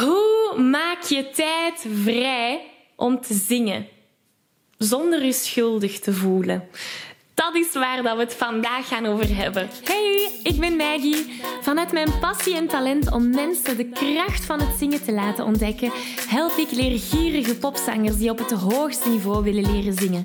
Hoe maak je tijd vrij om te zingen zonder je schuldig te voelen? Dat is waar dat we het vandaag gaan over hebben. Hey, ik ben Maggie. Vanuit mijn passie en talent om mensen de kracht van het zingen te laten ontdekken, help ik leergierige popzangers die op het hoogste niveau willen leren zingen.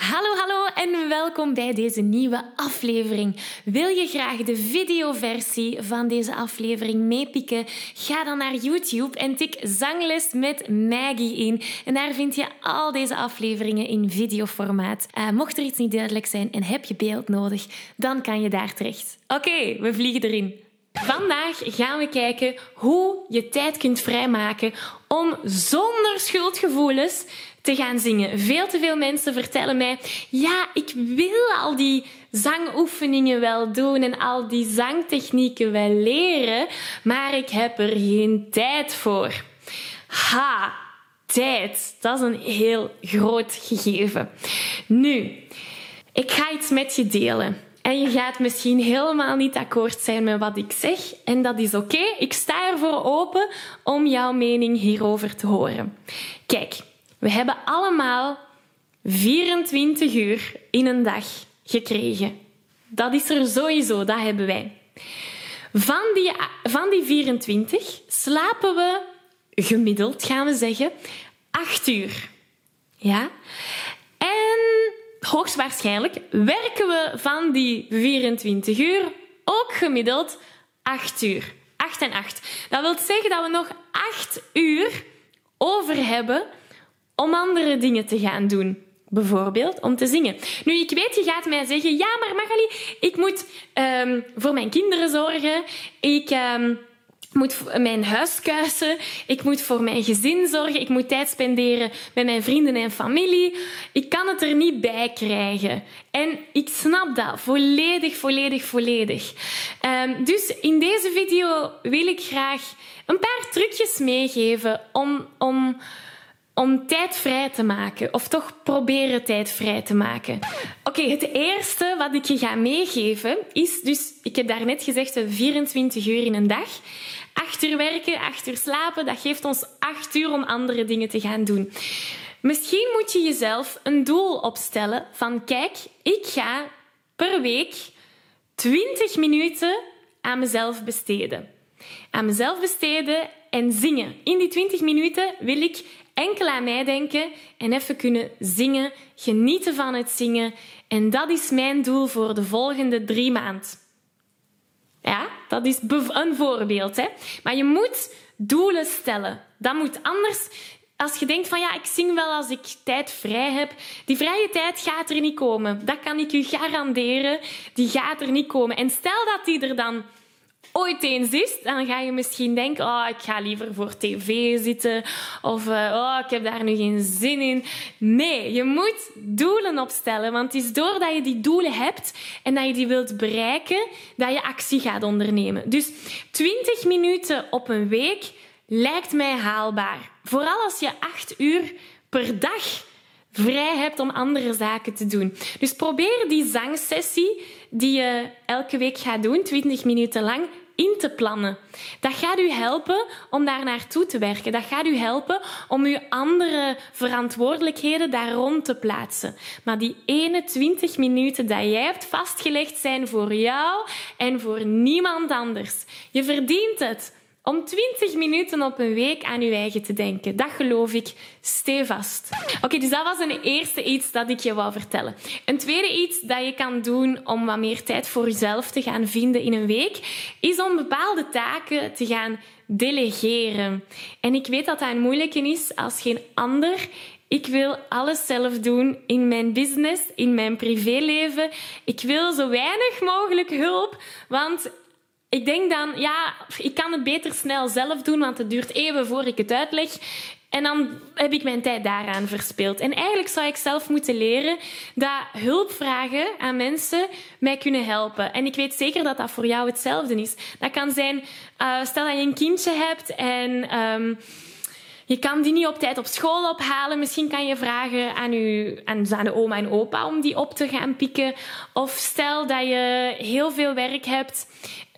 Hallo, hallo en welkom bij deze nieuwe aflevering. Wil je graag de videoversie van deze aflevering meepikken? Ga dan naar YouTube en tik Zangles met Maggie in. En daar vind je al deze afleveringen in videoformaat. Uh, mocht er iets niet duidelijk zijn en heb je beeld nodig, dan kan je daar terecht. Oké, we vliegen erin. Vandaag gaan we kijken hoe je tijd kunt vrijmaken om zonder schuldgevoelens te gaan zingen. Veel te veel mensen vertellen mij: ja, ik wil al die zangoefeningen wel doen en al die zangtechnieken wel leren, maar ik heb er geen tijd voor. Ha, tijd, dat is een heel groot gegeven. Nu, ik ga iets met je delen. En je gaat misschien helemaal niet akkoord zijn met wat ik zeg. En dat is oké. Ik sta ervoor open om jouw mening hierover te horen. Kijk, we hebben allemaal 24 uur in een dag gekregen. Dat is er sowieso, dat hebben wij. Van die, van die 24 slapen we gemiddeld, gaan we zeggen, 8 uur. Ja? En hoogstwaarschijnlijk werken we van die 24 uur ook gemiddeld 8 uur. 8 en 8. Dat wil zeggen dat we nog 8 uur over hebben om andere dingen te gaan doen. Bijvoorbeeld om te zingen. Nu, ik weet, je gaat mij zeggen: ja, maar Magali, ik moet um, voor mijn kinderen zorgen. Ik. Um, moet mijn huis kuisen, ik moet voor mijn gezin zorgen, ik moet tijd spenderen met mijn vrienden en familie. Ik kan het er niet bij krijgen. En ik snap dat volledig, volledig, volledig. Um, dus in deze video wil ik graag een paar trucjes meegeven om, om om tijd vrij te maken. Of toch proberen tijd vrij te maken. Oké, het eerste wat ik je ga meegeven is dus... Ik heb daarnet gezegd, 24 uur in een dag. 8 uur werken, 8 uur slapen. Dat geeft ons 8 uur om andere dingen te gaan doen. Misschien moet je jezelf een doel opstellen van... Kijk, ik ga per week 20 minuten aan mezelf besteden. Aan mezelf besteden en zingen. In die 20 minuten wil ik enkel aan mij denken en even kunnen zingen, genieten van het zingen. En dat is mijn doel voor de volgende drie maanden. Ja, dat is een voorbeeld. Hè? Maar je moet doelen stellen. Dat moet anders. Als je denkt van ja, ik zing wel als ik tijd vrij heb. Die vrije tijd gaat er niet komen. Dat kan ik u garanderen. Die gaat er niet komen. En stel dat die er dan ooit eens is, dan ga je misschien denken: oh, ik ga liever voor tv zitten of uh, oh, ik heb daar nu geen zin in. Nee, je moet doelen opstellen, want het is doordat je die doelen hebt en dat je die wilt bereiken, dat je actie gaat ondernemen. Dus 20 minuten op een week lijkt mij haalbaar. Vooral als je 8 uur per dag vrij hebt om andere zaken te doen. Dus probeer die zangsessie die je elke week gaat doen, 20 minuten lang, in te plannen. Dat gaat u helpen om daar naartoe te werken. Dat gaat u helpen om uw andere verantwoordelijkheden daar rond te plaatsen. Maar die 21 minuten dat jij hebt vastgelegd zijn voor jou en voor niemand anders. Je verdient het om 20 minuten op een week aan je eigen te denken. Dat geloof ik stevast. Oké, dus dat was een eerste iets dat ik je wou vertellen. Een tweede iets dat je kan doen om wat meer tijd voor jezelf te gaan vinden in een week, is om bepaalde taken te gaan delegeren. En ik weet dat dat een moeilijke is als geen ander. Ik wil alles zelf doen in mijn business, in mijn privéleven. Ik wil zo weinig mogelijk hulp, want ik denk dan, ja, ik kan het beter snel zelf doen, want het duurt even voor ik het uitleg. En dan heb ik mijn tijd daaraan verspild. En eigenlijk zou ik zelf moeten leren dat hulpvragen aan mensen mij kunnen helpen. En ik weet zeker dat dat voor jou hetzelfde is. Dat kan zijn, uh, stel dat je een kindje hebt en um, je kan die niet op tijd op school ophalen. Misschien kan je vragen aan, je, aan de oma en opa om die op te gaan pikken. Of stel dat je heel veel werk hebt.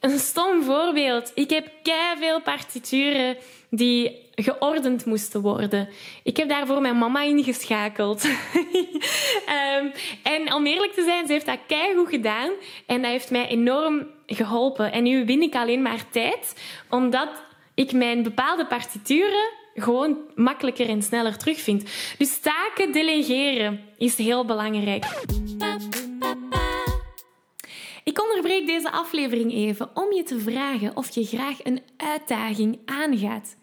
Een stom voorbeeld. Ik heb veel partituren die geordend moesten worden. Ik heb daarvoor mijn mama ingeschakeld. um, en om eerlijk te zijn, ze heeft dat keihard gedaan. En dat heeft mij enorm geholpen. En nu win ik alleen maar tijd, omdat ik mijn bepaalde partituren gewoon makkelijker en sneller terugvind. Dus taken delegeren is heel belangrijk. Ik onderbreek deze aflevering even om je te vragen of je graag een uitdaging aangaat.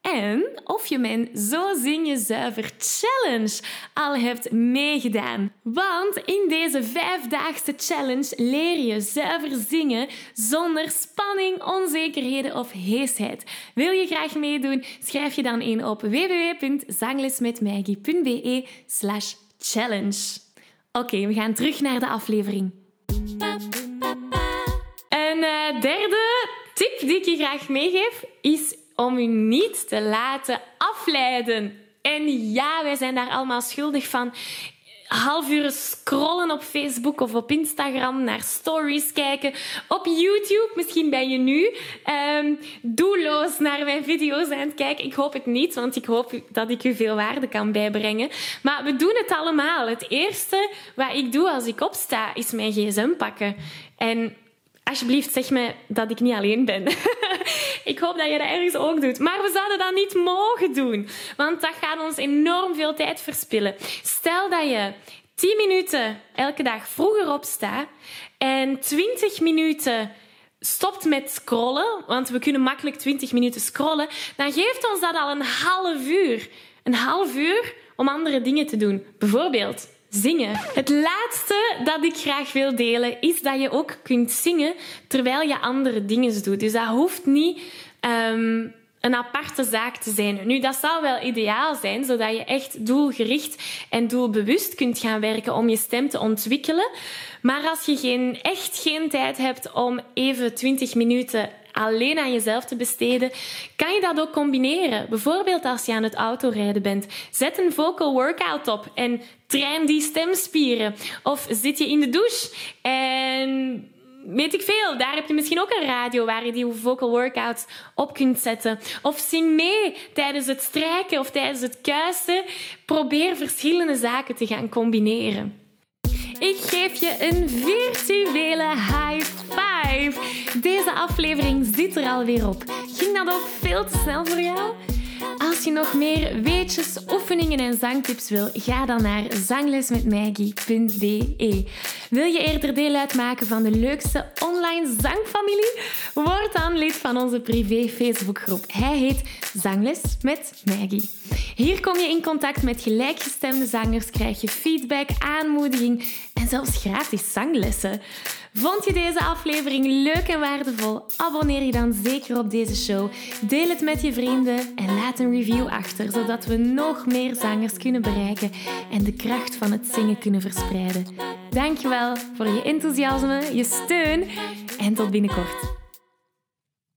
En of je mijn Zo Zing Je Zuiver Challenge al hebt meegedaan. Want in deze vijfdaagse challenge leer je zuiver zingen zonder spanning, onzekerheden of heesheid. Wil je graag meedoen? Schrijf je dan in op www.zanglesmetmaggie.be slash challenge. Oké, we gaan terug naar de aflevering. Uh, derde tip die ik je graag meegeef is om u niet te laten afleiden. En ja, wij zijn daar allemaal schuldig van. Half uur scrollen op Facebook of op Instagram, naar stories kijken. Op YouTube, misschien ben je nu um, doelloos naar mijn video's aan het kijken. Ik hoop het niet, want ik hoop dat ik u veel waarde kan bijbrengen. Maar we doen het allemaal. Het eerste wat ik doe als ik opsta, is mijn gsm pakken. En alsjeblieft, zeg me dat ik niet alleen ben. ik hoop dat je dat ergens ook doet. Maar we zouden dat niet mogen doen, want dat gaat ons enorm veel tijd verspillen. Stel dat je 10 minuten elke dag vroeger opstaat en 20 minuten stopt met scrollen, want we kunnen makkelijk 20 minuten scrollen, dan geeft ons dat al een half uur. Een half uur om andere dingen te doen. Bijvoorbeeld zingen. Het laatste dat ik graag wil delen is dat je ook kunt zingen terwijl je andere dingen doet. Dus dat hoeft niet um, een aparte zaak te zijn. Nu, dat zou wel ideaal zijn, zodat je echt doelgericht en doelbewust kunt gaan werken om je stem te ontwikkelen. Maar als je geen, echt geen tijd hebt om even 20 minuten alleen aan jezelf te besteden, kan je dat ook combineren. Bijvoorbeeld als je aan het autorijden bent. Zet een vocal workout op en train die stemspieren. Of zit je in de douche en weet ik veel. Daar heb je misschien ook een radio waar je die vocal workouts op kunt zetten. Of zing mee tijdens het strijken of tijdens het kuisen. Probeer verschillende zaken te gaan combineren. Ik geef je een virtuele high five. Deze aflevering zit er alweer op. Ging dat ook veel te snel voor jou? Als je nog meer weetjes, oefeningen en zangtips wil, ga dan naar zanglesmetmaggie.be. Wil je eerder deel uitmaken van de leukste zangfamilie? Word dan lid van onze privé Facebookgroep. Hij heet Zangles met Maggie. Hier kom je in contact met gelijkgestemde zangers, krijg je feedback, aanmoediging en zelfs gratis zanglessen. Vond je deze aflevering leuk en waardevol? Abonneer je dan zeker op deze show. Deel het met je vrienden en laat een review achter, zodat we nog meer zangers kunnen bereiken en de kracht van het zingen kunnen verspreiden. Dankjewel voor je enthousiasme, je steun en tot binnenkort.